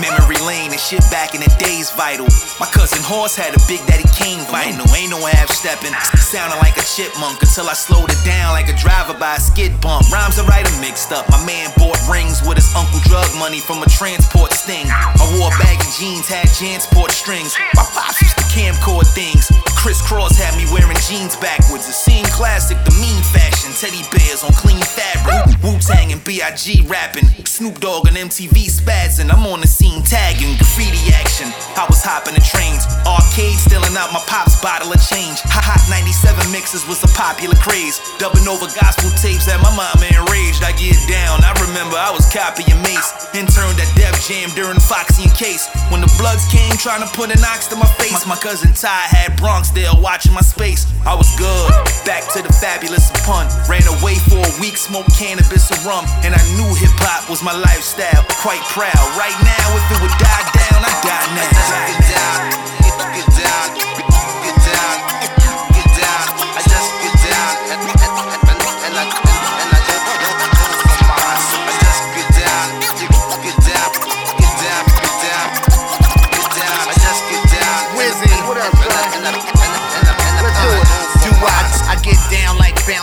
Memory lane and shit back in the days vital. My cousin Horse had a Big Daddy Kane vinyl. Ain't no half stepping. Sounding like a chipmunk until I slowed it down like a driver by a skid bump. Rhymes I write are mixed up. My man bought rings with his uncle drug money from a transport sting. I wore a baggy jeans, had Jansport strings. My pops used to camcord things. Kris Kross had me wearing jeans backwards. A scene classic, the mean fashion. Teddy bears on clean fabric. Wu Tang and B.I.G. rapping. Snoop Dogg and MTV spazzing. I'm on the scene tagging. Graffiti action. I was hopping the trains. Arcade stealing out my pop's bottle of change. Hot, hot 97 mixes was a popular craze. Dubbing over gospel tapes that my mama I get down. I remember I was copying Mase. Interned at Def Jam during Foxy and Case. When the Bloods came trying to put an ox to my face. My, cousin Ty had Bronxdale watching my space. I was good. Back to the fabulous pun. Ran away for a week, smoked cannabis and rum. And I knew hip hop was my lifestyle. Quite proud. Right now, if it would die down, I die now. Get down, get,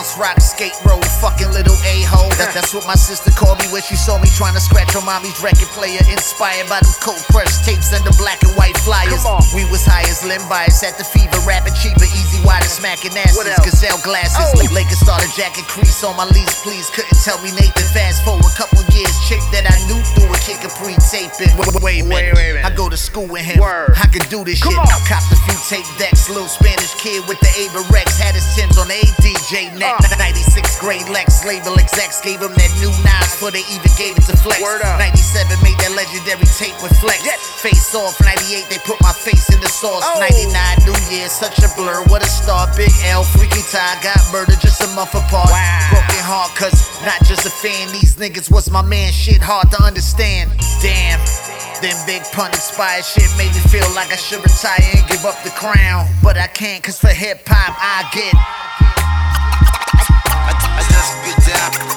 bounce rock, skate roll, fucking little a hole. That, that's what my sister called me when she saw me trying to scratch her mommy's record player. Inspired by them cold press tapes and the black and white flyers. We was high as limb bias at the fever, rapping cheaper, easy wider, smacking asses, gazelle glasses. Oh. Lakers started jacket crease on my lease, please. Couldn't tell me Nathan. Fast forward a couple years, chick that I knew through a kick a pre-taping. Wait, wait. Wait, wait. I go to school with him. Word. I could do this Come shit. on. Copped a few tape decks, little Spanish kid with the Ava Rex. Had his Timbs on the ADJ neck. Uh. 96 grade Lex, label execs gave him that new nines before they even gave it to Flex. Word up. 97 made that legendary tape with Flex. Yes. Face off, 98 they put my face in the sauce. Oh. 99 New Year, such a blur. What a star. Big L, Freaky Tah got murdered just a month apart. Wow. Broken heart, cause not just a fan. These niggas was my man. Shit hard to understand. Damn. Then big pun inspired shit made me feel like I should retire and give up the crown. But I can't, cause for hip hop, I get. I, just get down,